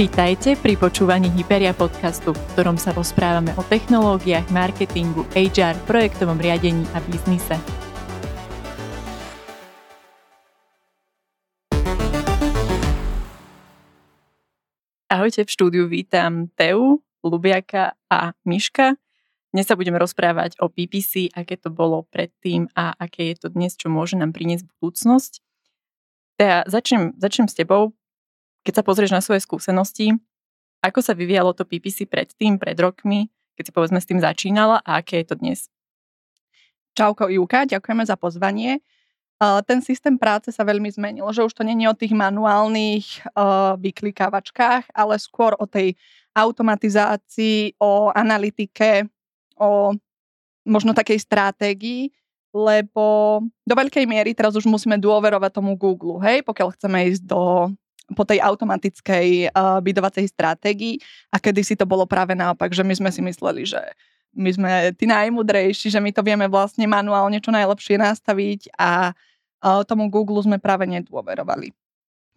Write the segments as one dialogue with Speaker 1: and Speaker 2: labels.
Speaker 1: Vítajte pri počúvaní Hyperia podcastu, v ktorom sa rozprávame o technológiách, marketingu, HR, projektovom riadení a biznise. Ahojte, v štúdiu vítam Teu, Lubiaka a Miška. Dnes sa budeme rozprávať o PPC, aké to bolo predtým a aké je to dnes, čo môže nám priniesť budúcnosť. Teda začnem, začnem s tebou keď sa pozrieš na svoje skúsenosti, ako sa vyvíjalo to PPC predtým, pred rokmi, keď si povedzme s tým začínala a aké je to dnes?
Speaker 2: Čauko Juka, ďakujeme za pozvanie. Ten systém práce sa veľmi zmenil, že už to je o tých manuálnych vyklikávačkách, ale skôr o tej automatizácii, o analytike, o možno takej stratégii, lebo do veľkej miery teraz už musíme dôverovať tomu Google, hej, pokiaľ chceme ísť do po tej automatickej uh, bydovacej stratégii a kedy si to bolo práve naopak, že my sme si mysleli, že my sme tí najmudrejší, že my to vieme vlastne manuálne čo najlepšie nastaviť a uh, tomu Google sme práve nedôverovali.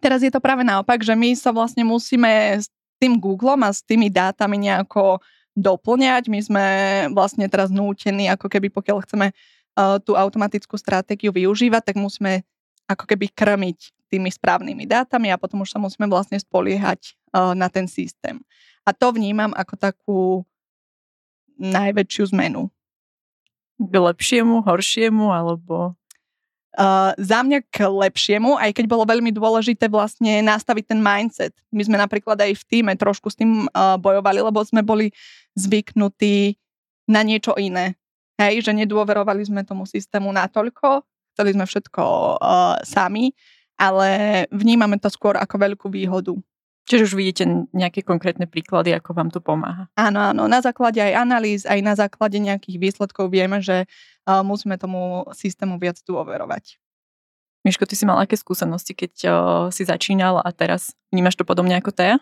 Speaker 2: Teraz je to práve naopak, že my sa vlastne musíme s tým Googlom a s tými dátami nejako doplňať. My sme vlastne teraz nútení, ako keby pokiaľ chceme uh, tú automatickú stratégiu využívať, tak musíme ako keby krmiť tými správnymi dátami a potom už sa musíme vlastne spoliehať uh, na ten systém. A to vnímam ako takú najväčšiu zmenu.
Speaker 1: K lepšiemu, horšiemu, alebo...
Speaker 2: Uh, za mňa k lepšiemu, aj keď bolo veľmi dôležité vlastne nastaviť ten mindset. My sme napríklad aj v týme trošku s tým uh, bojovali, lebo sme boli zvyknutí na niečo iné. Hej, že nedôverovali sme tomu systému natoľko, chceli sme všetko uh, sami ale vnímame to skôr ako veľkú výhodu.
Speaker 1: Čiže už vidíte nejaké konkrétne príklady, ako vám to pomáha.
Speaker 2: Áno, áno. Na základe aj analýz, aj na základe nejakých výsledkov vieme, že uh, musíme tomu systému viac dôverovať.
Speaker 1: Miško, ty si mal aké skúsenosti, keď uh, si začínal a teraz vnímaš to podobne ako Teja?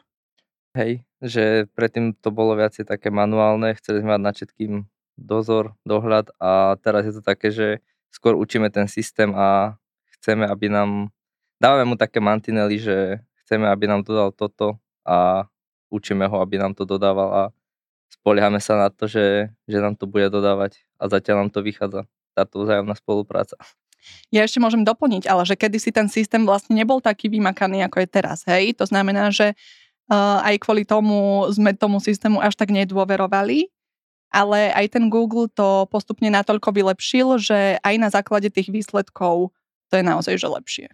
Speaker 3: Hej, že predtým to bolo viacej také manuálne, chceli sme mať na všetkým dozor, dohľad a teraz je to také, že skôr učíme ten systém a chceme, aby nám dávame mu také mantinely, že chceme, aby nám dodal toto a učíme ho, aby nám to dodával a spoliehame sa na to, že, že nám to bude dodávať a zatiaľ nám to vychádza. Táto vzájomná spolupráca.
Speaker 2: Ja ešte môžem doplniť, ale že kedysi ten systém vlastne nebol taký vymakaný, ako je teraz. Hej? To znamená, že uh, aj kvôli tomu sme tomu systému až tak nedôverovali, ale aj ten Google to postupne natoľko vylepšil, že aj na základe tých výsledkov to je naozaj že lepšie.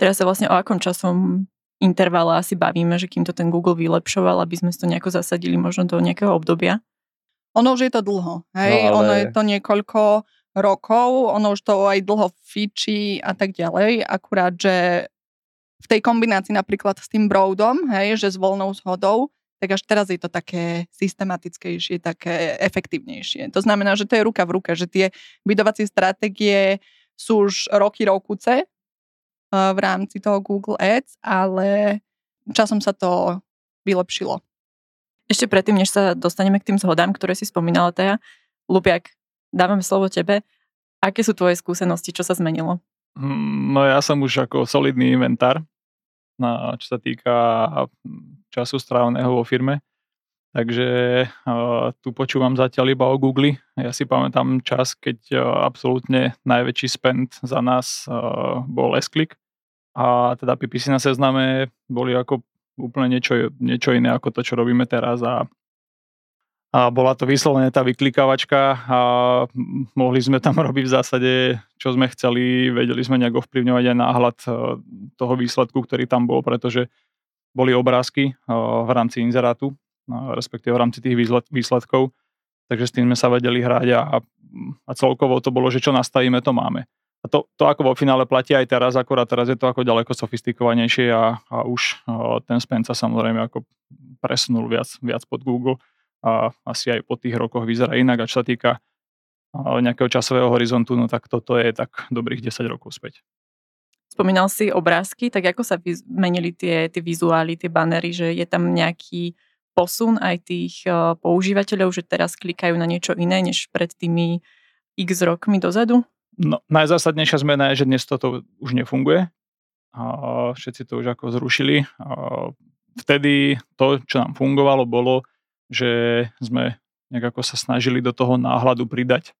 Speaker 1: Teraz sa vlastne o akom časom intervale asi bavíme, že kým to ten Google vylepšoval, aby sme to nejako zasadili možno do nejakého obdobia?
Speaker 2: Ono už je to dlho, hej? No, ale... Ono je to niekoľko rokov, ono už to aj dlho fičí a tak ďalej, akurát, že v tej kombinácii napríklad s tým broadom, hej, že s voľnou shodou, tak až teraz je to také systematickejšie, také efektívnejšie. To znamená, že to je ruka v ruke, že tie bydovacie stratégie sú už roky rokuce, v rámci toho Google Ads, ale časom sa to vylepšilo.
Speaker 1: Ešte predtým, než sa dostaneme k tým zhodám, ktoré si spomínala Teja, Lupiak, dávame slovo tebe. Aké sú tvoje skúsenosti, čo sa zmenilo?
Speaker 4: Mm, no ja som už ako solidný inventár, na, čo sa týka času stráveného vo firme. Takže tu počúvam zatiaľ iba o Google. Ja si pamätám čas, keď absolútne najväčší spend za nás bol S-Click. A teda PPC na sezname boli ako úplne niečo, niečo iné ako to, čo robíme teraz. A, a bola to vyslovene tá vyklikávačka a mohli sme tam robiť v zásade, čo sme chceli. Vedeli sme nejak ovplyvňovať aj náhľad toho výsledku, ktorý tam bol, pretože boli obrázky v rámci inzerátu No, respektíve v rámci tých výsledkov. Takže s tým sme sa vedeli hrať a, a celkovo to bolo, že čo nastavíme, to máme. A to, to ako vo finále platí aj teraz, akorát teraz je to ako ďaleko sofistikovanejšie a, a už ten spend sa samozrejme ako presunul viac, viac pod Google a asi aj po tých rokoch vyzerá inak. A čo sa týka nejakého časového horizontu, no tak toto je tak dobrých 10 rokov späť.
Speaker 1: Spomínal si obrázky, tak ako sa zmenili tie, tie vizuály, tie banery, že je tam nejaký posun aj tých eh, používateľov, že teraz klikajú na niečo iné, než pred tými x rokmi dozadu?
Speaker 4: No, najzásadnejšia zmena je, že dnes toto už nefunguje. Všetci to už ako zrušili. Vtedy to, čo nám fungovalo, bolo, že sme nejak sa snažili do toho náhľadu pridať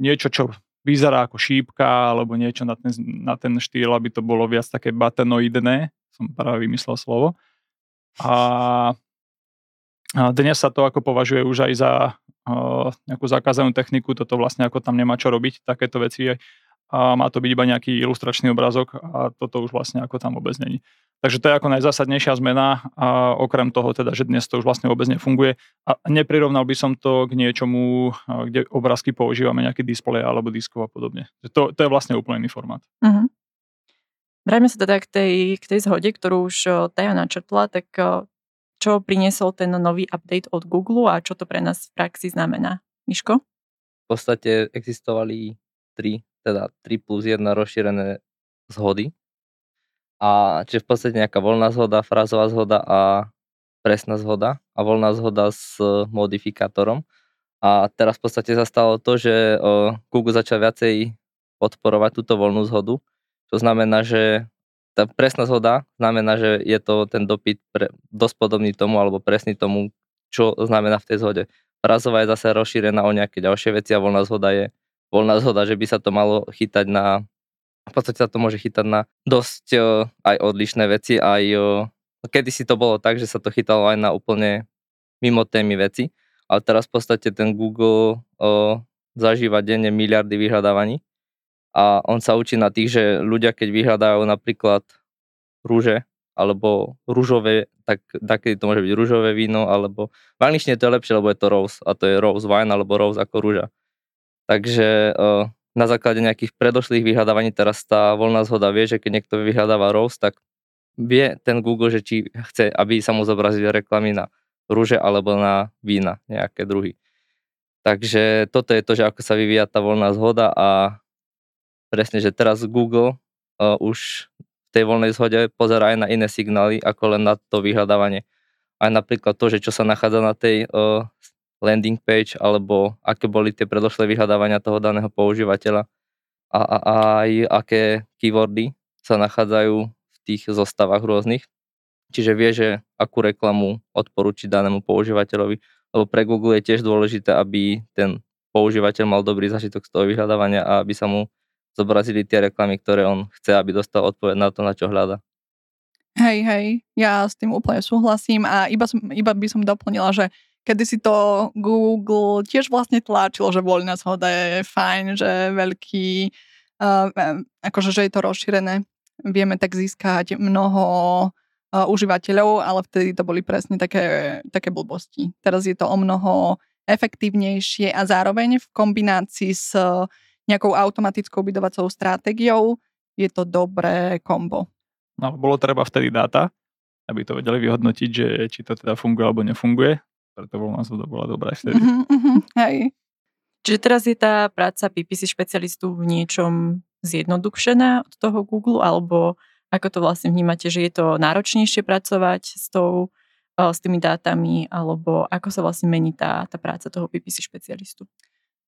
Speaker 4: niečo, čo vyzerá ako šípka, alebo niečo na ten, na ten štýl, aby to bolo viac také batenoidné, som práve vymyslel slovo. A dnes sa to ako považuje už aj za nejakú zakázanú techniku, toto vlastne ako tam nemá čo robiť, takéto veci a má to byť iba nejaký ilustračný obrázok a toto už vlastne ako tam vôbec není. Takže to je ako najzásadnejšia zmena a okrem toho teda, že dnes to už vlastne vôbec nefunguje a neprirovnal by som to k niečomu, kde obrázky používame nejaký displej alebo diskov a podobne. To, to je vlastne úplne iný formát.
Speaker 1: Uh-huh. Vrajme sa teda k tej, k tej zhode, ktorú už Taja načrtla, tak čo priniesol ten nový update od Google a čo to pre nás v praxi znamená? Miško?
Speaker 3: V podstate existovali tri teda 3 plus 1 rozšírené zhody. A čiže v podstate nejaká voľná zhoda, frázová zhoda a presná zhoda a voľná zhoda s modifikátorom. A teraz v podstate sa stalo to, že Google začal viacej podporovať túto voľnú zhodu. To znamená, že tá presná zhoda znamená, že je to ten dopyt pre, dosť podobný tomu alebo presný tomu, čo znamená v tej zhode. Frázová je zase rozšírená o nejaké ďalšie veci a voľná zhoda je voľná zhoda, že by sa to malo chytať na, v podstate sa to môže chytať na dosť o, aj odlišné veci, aj o, kedy si to bolo tak, že sa to chytalo aj na úplne mimo témy veci, ale teraz v podstate ten Google o, zažíva denne miliardy vyhľadávaní a on sa učí na tých, že ľudia keď vyhľadajú napríklad rúže alebo rúžové, tak takedy to môže byť rúžové víno, alebo v angličtine to je lepšie, lebo je to rose, a to je rose wine, alebo rose ako rúža. Takže na základe nejakých predošlých vyhľadávaní teraz tá voľná zhoda vie, že keď niekto vyhľadáva rose, tak vie ten Google, že či chce, aby sa mu zobrazili reklamy na rúže alebo na vína, nejaké druhy. Takže toto je to, že ako sa vyvíja tá voľná zhoda a presne, že teraz Google uh, už v tej voľnej zhode pozerá aj na iné signály, ako len na to vyhľadávanie. Aj napríklad to, že čo sa nachádza na tej uh, landing page alebo aké boli tie predošlé vyhľadávania toho daného používateľa a, a, a aj aké keywordy sa nachádzajú v tých zostavách rôznych. Čiže vie, že akú reklamu odporúčiť danému používateľovi, lebo pre Google je tiež dôležité, aby ten používateľ mal dobrý zažitok z toho vyhľadávania a aby sa mu zobrazili tie reklamy, ktoré on chce, aby dostal odpoveď na to, na čo hľada.
Speaker 2: Hej, hej, ja s tým úplne súhlasím a iba, som, iba by som doplnila, že kedy si to Google tiež vlastne tlačilo, že voľná zhoda je fajn, že veľký, uh, akože, že je to rozšírené. Vieme tak získať mnoho uh, užívateľov, ale vtedy to boli presne také, také blbosti. Teraz je to o mnoho efektívnejšie a zároveň v kombinácii s nejakou automatickou bydovacou stratégiou je to dobré kombo.
Speaker 4: No, bolo treba vtedy dáta, aby to vedeli vyhodnotiť, že či to teda funguje alebo nefunguje preto voľná zhoda bola dobrá vtedy.
Speaker 2: Uh-huh, uh-huh, hej.
Speaker 1: Čiže teraz je tá práca PPC špecialistu v niečom zjednodušená od toho Google, alebo ako to vlastne vnímate, že je to náročnejšie pracovať s, tou, s tými dátami, alebo ako sa vlastne mení tá, tá práca toho PPC špecialistu?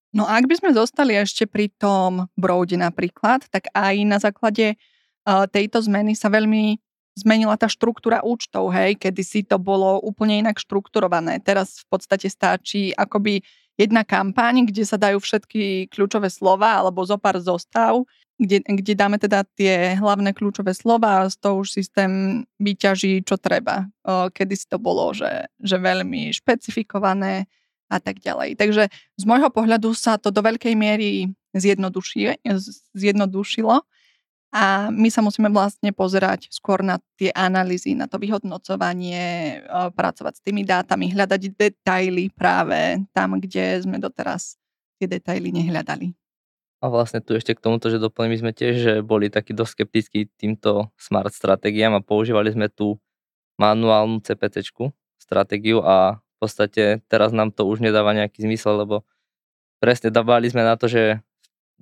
Speaker 2: No a ak by sme zostali ešte pri tom brode napríklad, tak aj na základe tejto zmeny sa veľmi zmenila tá štruktúra účtov, hej, kedy si to bolo úplne inak štrukturované. Teraz v podstate stačí akoby jedna kampaň, kde sa dajú všetky kľúčové slova alebo zo pár zostav, kde, kde dáme teda tie hlavné kľúčové slova a z toho už systém vyťaží, čo treba. Kedy si to bolo, že, že veľmi špecifikované a tak ďalej. Takže z môjho pohľadu sa to do veľkej miery zjednodušilo a my sa musíme vlastne pozerať skôr na tie analýzy, na to vyhodnocovanie, pracovať s tými dátami, hľadať detaily práve tam, kde sme doteraz tie detaily nehľadali.
Speaker 3: A vlastne tu ešte k tomuto, že doplnili sme tiež, že boli takí dosť skeptickí týmto smart stratégiám a používali sme tú manuálnu CPC stratégiu a v podstate teraz nám to už nedáva nejaký zmysel, lebo presne dávali sme na to, že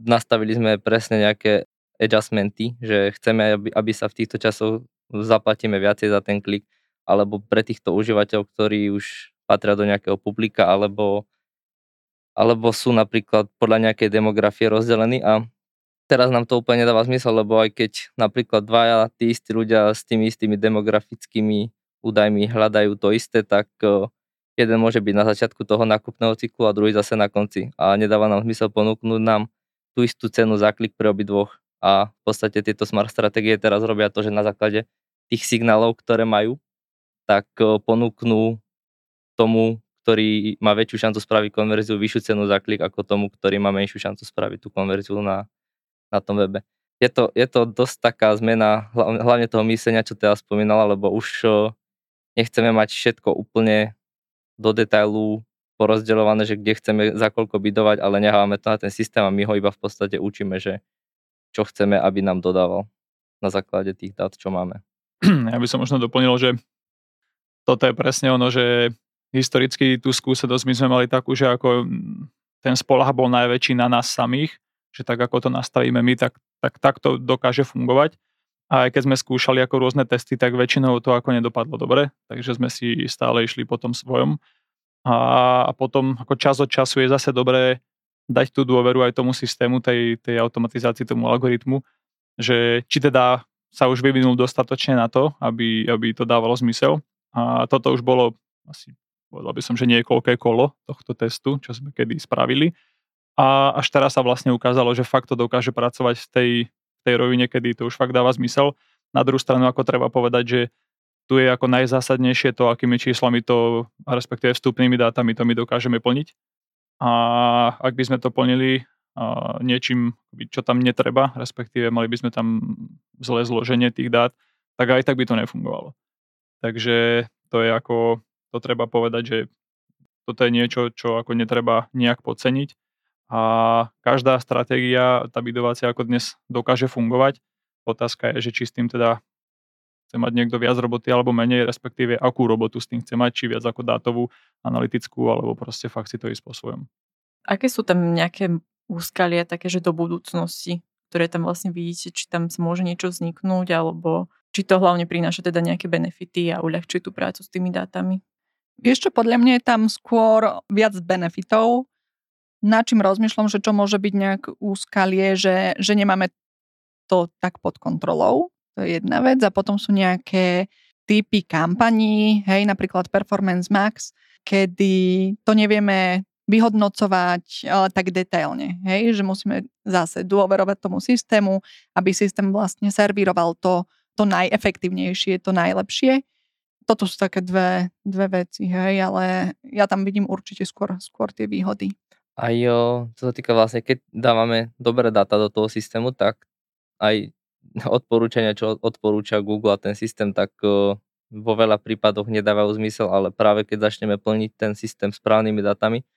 Speaker 3: nastavili sme presne nejaké adjustmenty, že chceme, aby, aby sa v týchto časoch zaplatíme viacej za ten klik, alebo pre týchto užívateľov, ktorí už patria do nejakého publika, alebo, alebo sú napríklad podľa nejakej demografie rozdelení a teraz nám to úplne nedáva zmysel, lebo aj keď napríklad dvaja tí istí ľudia s tými istými demografickými údajmi hľadajú to isté, tak jeden môže byť na začiatku toho nákupného cyklu a druhý zase na konci. A nedáva nám zmysel ponúknuť nám tú istú cenu za klik pre obidvoch. A v podstate tieto smart stratégie teraz robia to, že na základe tých signálov, ktoré majú, tak ponúknú tomu, ktorý má väčšiu šancu spraviť konverziu, vyššiu cenu za klik ako tomu, ktorý má menšiu šancu spraviť tú konverziu na, na tom webe. Je to, je to dosť taká zmena, hlavne toho myslenia, čo teda spomínala, lebo už nechceme mať všetko úplne do detailu porozdeľované, že kde chceme za koľko bydovať, ale nehávame to na ten systém a my ho iba v podstate učíme, že čo chceme, aby nám dodával na základe tých dát, čo máme.
Speaker 4: Ja by som možno doplnil, že toto je presne ono, že historicky tú skúsenosť my sme mali takú, že ako ten spolah bol najväčší na nás samých, že tak ako to nastavíme my, tak, tak, tak to dokáže fungovať. A aj keď sme skúšali ako rôzne testy, tak väčšinou to ako nedopadlo dobre, takže sme si stále išli po tom svojom. A, a potom ako čas od času je zase dobré dať tú dôveru aj tomu systému, tej, tej automatizácii, tomu algoritmu, že či teda sa už vyvinul dostatočne na to, aby, aby to dávalo zmysel. A toto už bolo asi, povedal by som, že niekoľké kolo tohto testu, čo sme kedy spravili. A až teraz sa vlastne ukázalo, že fakt to dokáže pracovať v tej tej rovine, kedy to už fakt dáva zmysel. Na druhú stranu, ako treba povedať, že tu je ako najzásadnejšie to, akými číslami to, respektíve vstupnými dátami to my dokážeme plniť. A ak by sme to plnili a niečím, čo tam netreba, respektíve mali by sme tam zlé zloženie tých dát, tak aj tak by to nefungovalo. Takže to je ako, to treba povedať, že toto je niečo, čo ako netreba nejak podceniť a každá stratégia, tá bidovacia ako dnes dokáže fungovať. Otázka je, že či s tým teda chce mať niekto viac roboty alebo menej, respektíve akú robotu s tým chce mať, či viac ako dátovú, analytickú, alebo proste fakt si to ísť po svojom.
Speaker 1: Aké sú tam nejaké úskalia také, že do budúcnosti, ktoré tam vlastne vidíte, či tam môže niečo vzniknúť, alebo či to hlavne prináša teda nejaké benefity a uľahčuje tú prácu s tými dátami?
Speaker 2: Vieš čo, podľa mňa je tam skôr viac benefitov, na čím rozmýšľam, že čo môže byť nejak úskalie, že, že nemáme to tak pod kontrolou. To je jedna vec. A potom sú nejaké typy kampaní, hej, napríklad Performance Max, kedy to nevieme vyhodnocovať ale tak detailne, hej, že musíme zase dôverovať tomu systému, aby systém vlastne servíroval to, to najefektívnejšie, to najlepšie. Toto sú také dve, dve veci, hej, ale ja tam vidím určite skôr, skôr tie výhody.
Speaker 3: Aj jo, čo sa týka vlastne, keď dávame dobré dáta do toho systému, tak aj odporúčania, čo odporúča Google a ten systém, tak vo veľa prípadoch nedávajú zmysel, ale práve keď začneme plniť ten systém správnymi datami,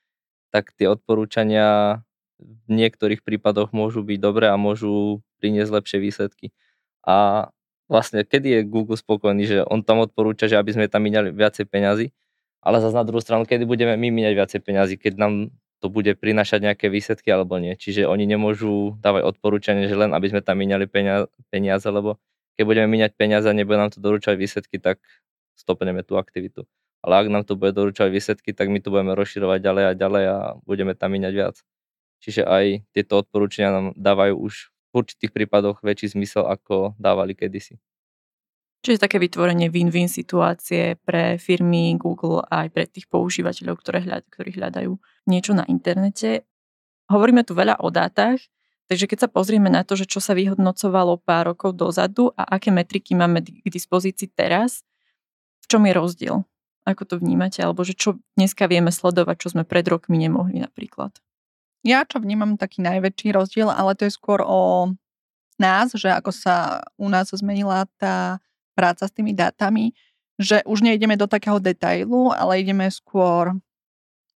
Speaker 3: tak tie odporúčania v niektorých prípadoch môžu byť dobré a môžu priniesť lepšie výsledky. A vlastne, kedy je Google spokojný, že on tam odporúča, že aby sme tam minali viacej peňazí, ale zase na druhú stranu, kedy budeme my míňať viacej peňazí, keď nám to bude prinášať nejaké výsledky alebo nie. Čiže oni nemôžu dávať odporúčanie, že len aby sme tam minali peniaze, lebo keď budeme míňať peniaze a nebude nám to doručať výsledky, tak stopneme tú aktivitu. Ale ak nám to bude doručovať výsledky, tak my to budeme rozširovať ďalej a ďalej a budeme tam míňať viac. Čiže aj tieto odporúčania nám dávajú už v určitých prípadoch väčší zmysel, ako dávali kedysi.
Speaker 1: Čiže také vytvorenie win-win situácie pre firmy Google a aj pre tých používateľov, ktoré hľad, ktorí hľadajú niečo na internete. Hovoríme tu veľa o dátach, takže keď sa pozrieme na to, že čo sa vyhodnocovalo pár rokov dozadu a aké metriky máme k dispozícii teraz, v čom je rozdiel? Ako to vnímate? Alebo že čo dneska vieme sledovať, čo sme pred rokmi nemohli napríklad?
Speaker 2: Ja čo vnímam taký najväčší rozdiel, ale to je skôr o nás, že ako sa u nás zmenila tá práca s tými dátami, že už nejdeme do takého detailu, ale ideme skôr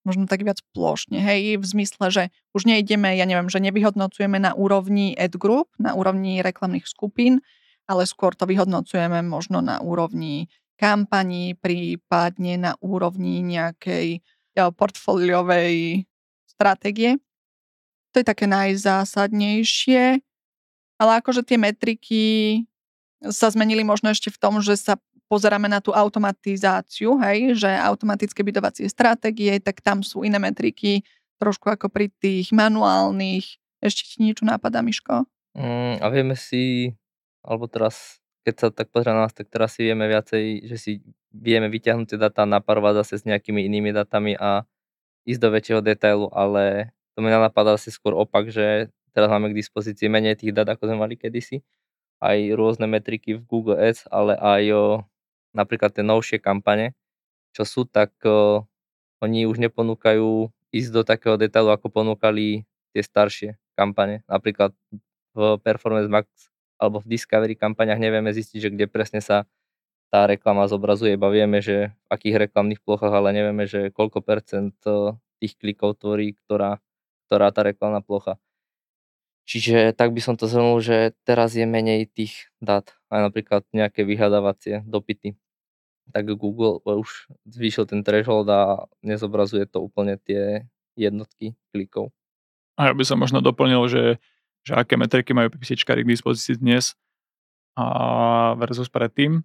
Speaker 2: možno tak viac plošne, hej, v zmysle, že už nejdeme, ja neviem, že nevyhodnocujeme na úrovni ad group, na úrovni reklamných skupín, ale skôr to vyhodnocujeme možno na úrovni kampaní, prípadne na úrovni nejakej portfóliovej stratégie. To je také najzásadnejšie, ale akože tie metriky sa zmenili možno ešte v tom, že sa pozeráme na tú automatizáciu, hej, že automatické bytovacie stratégie, tak tam sú iné metriky, trošku ako pri tých manuálnych. Ešte ti niečo nápadá, Miško?
Speaker 3: Mm, a vieme si, alebo teraz, keď sa tak pozrieme na nás, tak teraz si vieme viacej, že si vieme vyťahnuť tie data, naparovať zase s nejakými inými datami a ísť do väčšieho detailu, ale to mňa napadá asi skôr opak, že teraz máme k dispozícii menej tých dát, ako sme mali kedysi. Aj rôzne metriky v Google Ads, ale aj o, napríklad tie novšie kampane, čo sú, tak o, oni už neponúkajú ísť do takého detailu, ako ponúkali tie staršie kampane. Napríklad v Performance Max alebo v Discovery kampaniach nevieme zistiť, že kde presne sa tá reklama zobrazuje, iba vieme, že v akých reklamných plochách, ale nevieme, že koľko percent tých klikov tvorí, ktorá, ktorá tá reklamná plocha. Čiže tak by som to zhrnul, že teraz je menej tých dát, aj napríklad nejaké vyhľadávacie dopity. Tak Google už zvýšil ten threshold a nezobrazuje to úplne tie jednotky klikov.
Speaker 4: A ja by som možno doplnil, že že aké metriky majú PPCčkári k dispozícii dnes a versus predtým,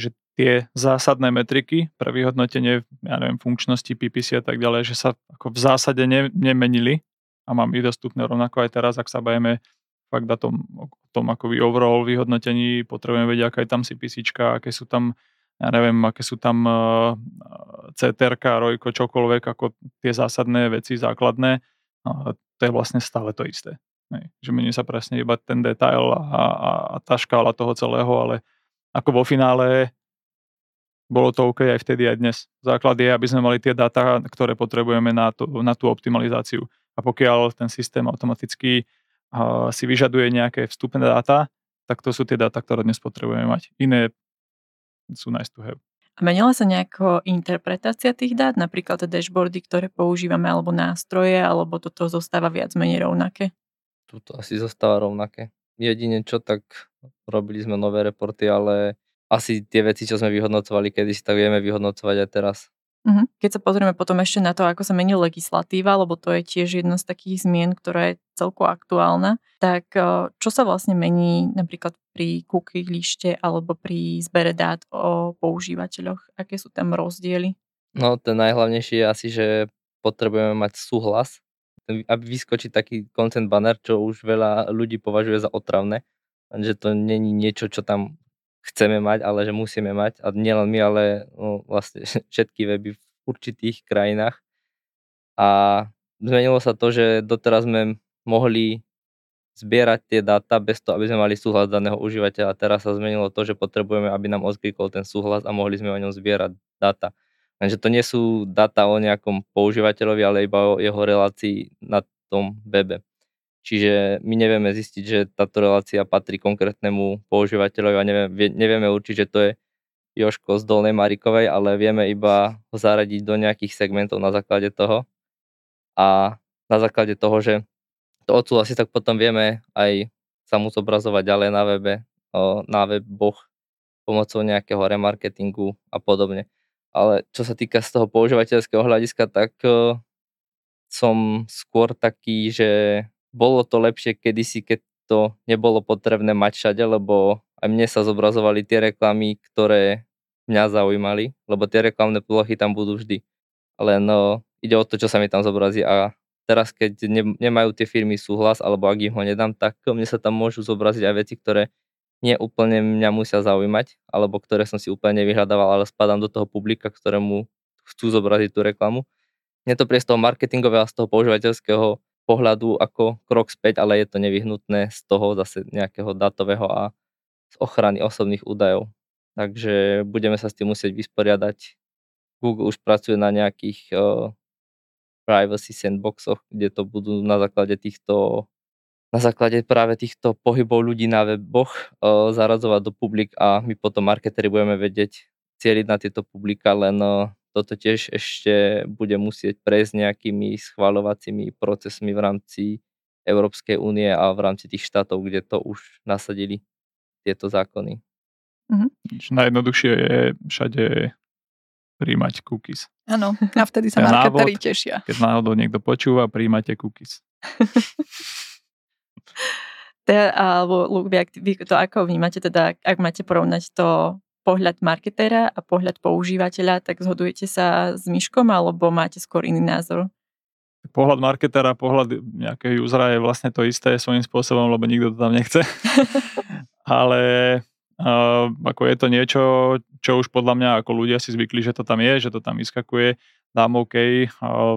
Speaker 4: že tie zásadné metriky pre vyhodnotenie, ja neviem, funkčnosti PPC a tak ďalej, že sa ako v zásade ne, nemenili a mám ich dostupné rovnako aj teraz, ak sa bajeme fakt na tom, tom ako vy overall vyhodnotení, potrebujeme vedieť, aká je tam CPC, aké sú tam ja neviem, aké sú tam uh, CTR, Rojko, čokoľvek, ako tie zásadné veci, základné, uh, to je vlastne stále to isté. Hej, že mení sa presne iba ten detail a, a, a tá škála toho celého, ale ako vo finále bolo to OK aj vtedy, aj dnes. Základ je, aby sme mali tie dáta, ktoré potrebujeme na, to, na tú optimalizáciu. A pokiaľ ten systém automaticky uh, si vyžaduje nejaké vstupné dáta, tak to sú tie dáta, ktoré dnes potrebujeme mať. Iné sú nice to have.
Speaker 1: A menila sa nejako interpretácia tých dát, napríklad dashboardy, ktoré používame, alebo nástroje, alebo toto zostáva viac menej rovnaké?
Speaker 3: tu to asi zostáva rovnaké. Jedine čo, tak robili sme nové reporty, ale asi tie veci, čo sme vyhodnocovali kedysi, tak vieme vyhodnocovať aj teraz.
Speaker 1: Uh-huh. Keď sa pozrieme potom ešte na to, ako sa mení legislatíva, lebo to je tiež jedna z takých zmien, ktorá je celko aktuálna, tak eh, čo sa vlastne mení napríklad pri cookie lište alebo pri zbere dát o používateľoch? Aké sú tam rozdiely?
Speaker 3: No, ten najhlavnejší je asi, že potrebujeme mať súhlas aby vyskočí taký content banner, čo už veľa ľudí považuje za otravné, že to není niečo, čo tam chceme mať, ale že musíme mať. A nielen my, ale no, vlastne všetky weby v určitých krajinách. A zmenilo sa to, že doteraz sme mohli zbierať tie dáta bez toho, aby sme mali súhlas daného užívateľa. Teraz sa zmenilo to, že potrebujeme, aby nám odklikol ten súhlas a mohli sme o ňom zbierať dáta. Lenže to nie sú data o nejakom používateľovi, ale iba o jeho relácii na tom webe. Čiže my nevieme zistiť, že táto relácia patrí konkrétnemu používateľovi a nevieme, nevieme určiť, že to je Joško z Dolnej Marikovej, ale vieme iba ho zaradiť do nejakých segmentov na základe toho. A na základe toho, že to odsúhlasí, tak potom vieme aj sa mu zobrazovať ďalej na webe, na weboch pomocou nejakého remarketingu a podobne ale čo sa týka z toho používateľského hľadiska, tak som skôr taký, že bolo to lepšie kedysi, keď to nebolo potrebné mať všade, lebo aj mne sa zobrazovali tie reklamy, ktoré mňa zaujímali, lebo tie reklamné plochy tam budú vždy. Len no, ide o to, čo sa mi tam zobrazí a teraz, keď ne, nemajú tie firmy súhlas, alebo ak im ho nedám, tak mne sa tam môžu zobraziť aj veci, ktoré nie úplne mňa musia zaujímať, alebo ktoré som si úplne nevyhľadával, ale spadám do toho publika, ktorému chcú zobraziť tú reklamu. Mne to príde z toho marketingového a z toho používateľského pohľadu ako krok späť, ale je to nevyhnutné z toho zase nejakého datového a z ochrany osobných údajov. Takže budeme sa s tým musieť vysporiadať. Google už pracuje na nejakých uh, privacy sandboxoch, kde to budú na základe týchto na základe práve týchto pohybov ľudí na weboch uh, zarazovať do publik a my potom marketeri budeme vedieť cieliť na tieto publika, len uh, toto tiež ešte bude musieť prejsť nejakými schváľovacími procesmi v rámci Európskej únie a v rámci tých štátov, kde to už nasadili tieto zákony.
Speaker 4: Mm-hmm. Najjednoduchšie je všade príjmať cookies.
Speaker 2: Áno, a vtedy sa marketeri tešia.
Speaker 4: Keď náhodou niekto počúva, príjmate cookies.
Speaker 1: Teda, alebo Luke, vy to ako vnímate, teda ak máte porovnať to pohľad marketera a pohľad používateľa, tak zhodujete sa s Myškom alebo máte skôr iný názor?
Speaker 4: Pohľad marketera, pohľad nejakého usera je vlastne to isté svojím spôsobom, lebo nikto to tam nechce. Ale uh, ako je to niečo, čo už podľa mňa ako ľudia si zvykli, že to tam je, že to tam vyskakuje, dám OK a,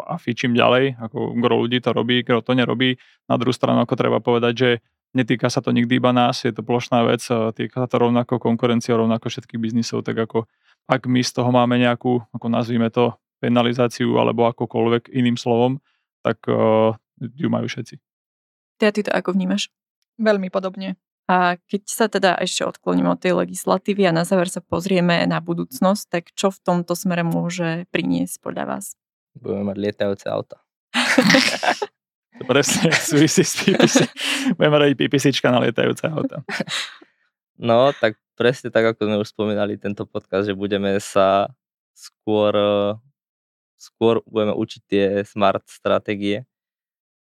Speaker 4: a fičím ďalej, ako gro ľudí to robí, gro to nerobí. Na druhú stranu, ako treba povedať, že netýka sa to nikdy iba nás, je to plošná vec, týka sa to rovnako konkurencia, rovnako všetkých biznisov, tak ako ak my z toho máme nejakú, ako nazvime to, penalizáciu alebo akokoľvek iným slovom, tak uh, ju majú všetci.
Speaker 1: Ty a ty to ako vnímaš?
Speaker 2: Veľmi podobne.
Speaker 1: A keď sa teda ešte odkloníme od tej legislatívy a na záver sa pozrieme na budúcnosť, tak čo v tomto smere môže priniesť podľa vás?
Speaker 3: Budeme mať lietajúce auta.
Speaker 4: presne súvisí s PPC. Budeme mať PPCčka na lietajúce auta.
Speaker 3: No, tak presne tak, ako sme už spomínali tento podcast, že budeme sa skôr, skôr budeme učiť tie smart stratégie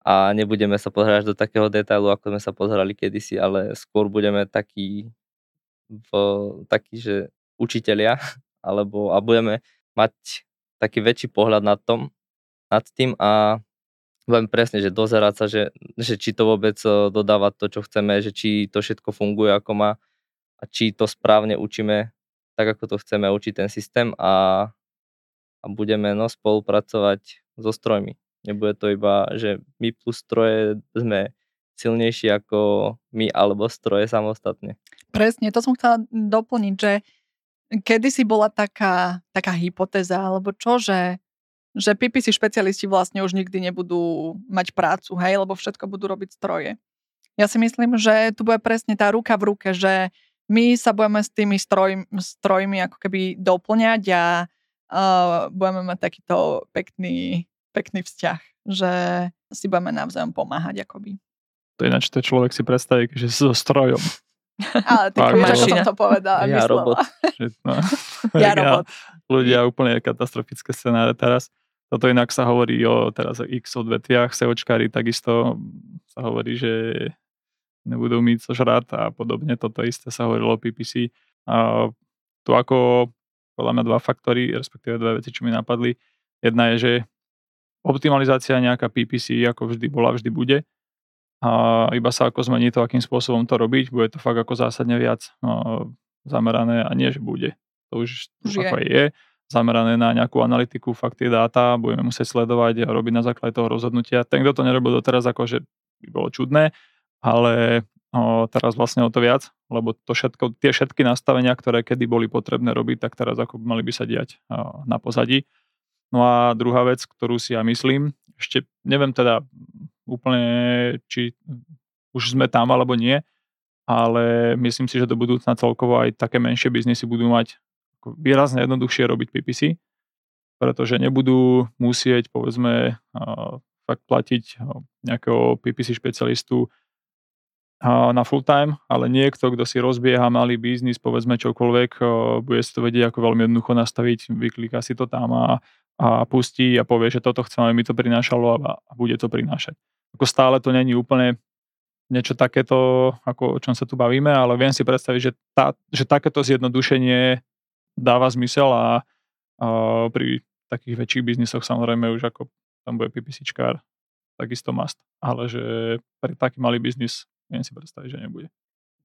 Speaker 3: a nebudeme sa pozerať do takého detailu, ako sme sa pozerali kedysi, ale skôr budeme takí, v, takí že učitelia, alebo a budeme mať taký väčší pohľad nad, tom, nad tým a budeme presne, že dozerať sa, že, že či to vôbec e, dodáva to, čo chceme, že či to všetko funguje ako má a či to správne učíme tak, ako to chceme učiť ten systém a, a budeme no, spolupracovať so strojmi. Nebude to iba, že my plus stroje sme silnejší ako my alebo stroje samostatne.
Speaker 2: Presne, to som chcela doplniť, že kedy si bola taká, taká hypotéza, alebo čo, že, že PPC špecialisti vlastne už nikdy nebudú mať prácu, hej, lebo všetko budú robiť stroje. Ja si myslím, že tu bude presne tá ruka v ruke, že my sa budeme s tými stroj, strojmi ako keby doplňať a uh, budeme mať takýto pekný pekný vzťah, že si budeme navzájom pomáhať akoby.
Speaker 4: To ináč to človek si predstaví, že so strojom.
Speaker 2: Ale ty vieš, ako som to povedala.
Speaker 3: Ja myslela. robot.
Speaker 4: no.
Speaker 2: ja robot.
Speaker 4: Ľudia úplne katastrofické scenáre teraz. Toto inak sa hovorí o teraz o x odvetviach, seočkári takisto sa hovorí, že nebudú mít co žrať a podobne. Toto isté sa hovorilo o PPC. A tu ako podľa mňa dva faktory, respektíve dve veci, čo mi napadli. Jedna je, že Optimalizácia nejaká PPC ako vždy bola, vždy bude. A iba sa ako zmení to, akým spôsobom to robiť. Bude to fakt ako zásadne viac no, zamerané a nie, že bude. To už, už ako je. je zamerané na nejakú analytiku, fakt tie dáta, budeme musieť sledovať a robiť na základe toho rozhodnutia. Ten, kto to nerobil doteraz, akože by bolo čudné, ale o, teraz vlastne o to viac, lebo to všetko, tie všetky nastavenia, ktoré kedy boli potrebné robiť, tak teraz ako mali by sa diať o, na pozadí. No a druhá vec, ktorú si ja myslím, ešte neviem teda úplne, či už sme tam alebo nie, ale myslím si, že do budúcna celkovo aj také menšie biznisy budú mať výrazne jednoduchšie robiť PPC, pretože nebudú musieť, povedzme, fakt platiť nejakého PPC špecialistu na full time, ale niekto, kto si rozbieha malý biznis, povedzme čokoľvek, bude si to vedieť ako veľmi jednoducho nastaviť, vykliká si to tam a a pustí a povie, že toto chceme, mi to prinášalo a, a bude to prinášať. Ako stále to není úplne niečo takéto, ako o čom sa tu bavíme, ale viem si predstaviť, že, tá, že takéto zjednodušenie dáva zmysel a, a pri takých väčších biznisoch samozrejme už ako tam bude PPCčkár, takisto must. Ale že pre taký malý biznis viem si predstaviť, že nebude.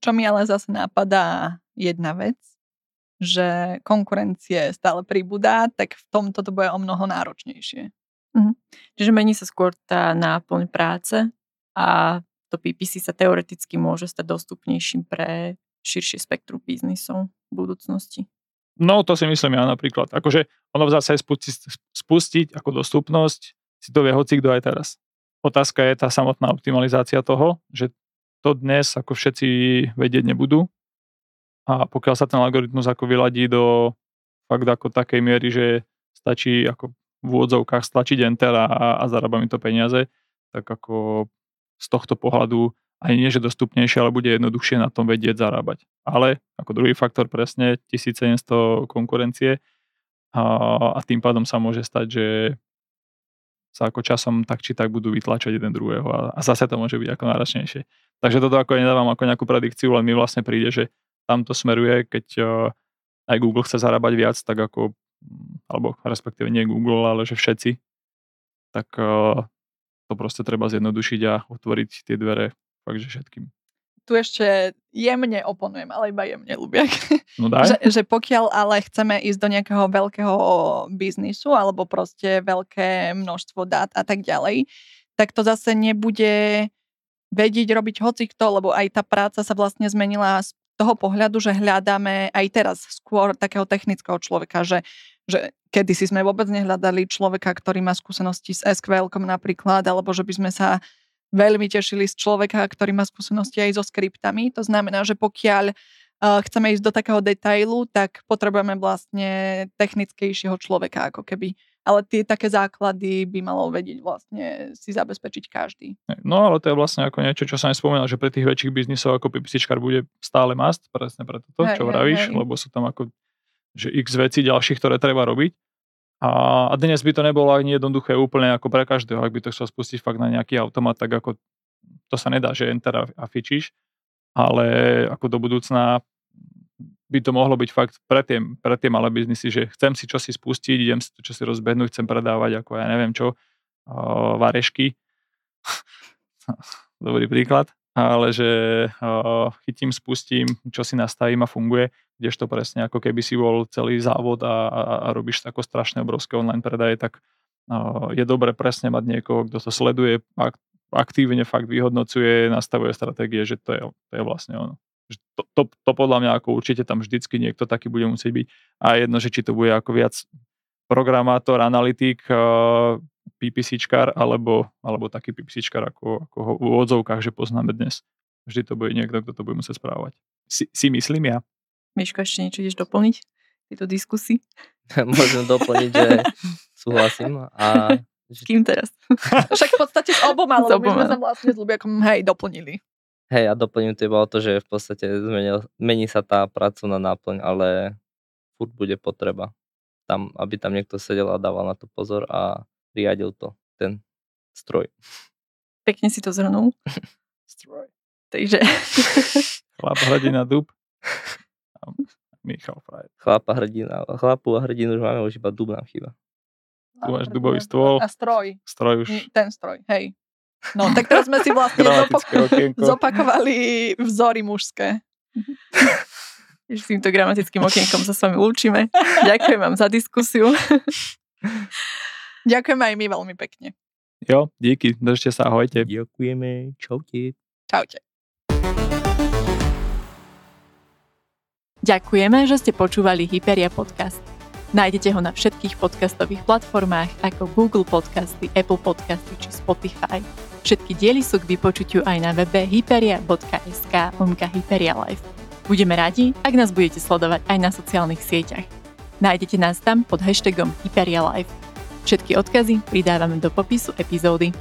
Speaker 2: Čo mi ale zase napadá jedna vec, že konkurencie stále pribúda, tak v tomto to bude o mnoho náročnejšie.
Speaker 1: Mhm. Čiže mení sa skôr tá náplň práce a to PPC sa teoreticky môže stať dostupnejším pre širšie spektrum biznisov v budúcnosti.
Speaker 4: No to si myslím ja napríklad. Akože ono v zásade spustiť, spustiť ako dostupnosť si to vie hoci kto aj teraz. Otázka je tá samotná optimalizácia toho, že to dnes ako všetci vedieť nebudú, a pokiaľ sa ten algoritmus ako vyladí do fakt ako takej miery, že stačí ako v úvodzovkách stlačiť enter a, a zarába mi to peniaze, tak ako z tohto pohľadu aj nie, že dostupnejšie, ale bude jednoduchšie na tom vedieť zarábať. Ale ako druhý faktor presne 1700 konkurencie a, a tým pádom sa môže stať, že sa ako časom tak či tak budú vytlačať jeden druhého a, a zase to môže byť ako náročnejšie. Takže toto ako nedávam ako nejakú predikciu, len mi vlastne príde, že tam to smeruje, keď eh, aj Google chce zarábať viac, tak ako, mm, alebo respektíve nie Google, ale že všetci, tak eh, to proste treba zjednodušiť a otvoriť tie dvere fakt, že všetkým.
Speaker 2: tu ešte jemne oponujem, ale iba jemne, Lubiak.
Speaker 4: No daj.
Speaker 2: že, že pokiaľ ale chceme ísť do nejakého veľkého biznisu alebo proste veľké množstvo dát a tak ďalej, tak to zase nebude vedieť robiť hoci kto, lebo aj tá práca sa vlastne zmenila z toho pohľadu, že hľadáme aj teraz skôr takého technického človeka, že, že kedysi sme vôbec nehľadali človeka, ktorý má skúsenosti s SQL napríklad, alebo že by sme sa veľmi tešili z človeka, ktorý má skúsenosti aj so skriptami. To znamená, že pokiaľ uh, chceme ísť do takého detailu, tak potrebujeme vlastne technickejšieho človeka ako keby. Ale tie také základy by malo vedieť vlastne si zabezpečiť každý.
Speaker 4: No ale to je vlastne ako niečo, čo som aj spomínal, že pre tých väčších biznisov ako PPCčkar bude stále mast, presne preto to, čo vravíš, lebo sú tam ako že x veci ďalších, ktoré treba robiť. A, a dnes by to nebolo ani jednoduché úplne ako pre každého, ak by to chcel spustiť fakt na nejaký automat, tak ako to sa nedá, že enter a, a fičíš, ale ako do budúcna by to mohlo byť fakt pre tie, pre tie malé biznisy, že chcem si čo si spustiť, idem si to čo si rozbehnúť, chcem predávať ako ja neviem čo, uh, varešky. Dobrý príklad ale že uh, chytím, spustím, čo si nastavím a funguje, kdežto presne ako keby si bol celý závod a, a, a robíš tako strašne obrovské online predaje, tak uh, je dobre presne mať niekoho, kto to sleduje, ak, aktívne fakt vyhodnocuje, nastavuje stratégie, že to je, to je vlastne ono. To, to, to podľa mňa ako určite tam vždycky niekto taký bude musieť byť a jedno, že či to bude ako viac programátor, analytik, uh, PPCčkár alebo, alebo taký PPCčkár, ako, ako ho v úvodzovkách, že poznáme dnes. Vždy to bude niekto, kto to bude musieť správať. Si, si myslím ja.
Speaker 1: Miško, ešte niečo ideš doplniť v tejto diskusii?
Speaker 3: Môžem doplniť, že súhlasím. A...
Speaker 1: S kým teraz?
Speaker 2: Však v podstate s oboma, lebo my sme sa vlastne s Lubiakom hej, doplnili.
Speaker 3: Hej, a doplním to iba o to, že v podstate zmenil, mení sa tá pracovná náplň, ale furt bude potreba tam, aby tam niekto sedel a dával na to pozor a riadil to, ten stroj.
Speaker 1: Pekne si to zhrnul.
Speaker 4: stroj.
Speaker 1: Takže...
Speaker 4: Chlap hrdina dub. Michal Frajer.
Speaker 3: Chlapa hrdina, chlapu a hrdinu už máme, už iba dub nám chýba.
Speaker 4: Tu máš dubový stôl.
Speaker 2: A stroj.
Speaker 4: Stroj už.
Speaker 2: Ten stroj, hej. No, tak teraz sme si vlastne zopak- zopakovali vzory mužské.
Speaker 1: S týmto gramatickým okienkom sa s vami lúčime. Ďakujem vám za diskusiu.
Speaker 2: Ďakujeme aj my veľmi pekne.
Speaker 4: Jo, díky, držte sa, ahojte.
Speaker 3: Ďakujeme, čaute.
Speaker 2: Čaute.
Speaker 1: Ďakujeme, že ste počúvali Hyperia podcast. Nájdete ho na všetkých podcastových platformách ako Google Podcasty, Apple Podcasty či Spotify. Všetky diely sú k vypočutiu aj na webe hyperia.sk lomka Hyperia Live. Budeme radi, ak nás budete sledovať aj na sociálnych sieťach. Nájdete nás tam pod hashtagom Hyperia Live. Všetky odkazy pridávame do popisu epizódy.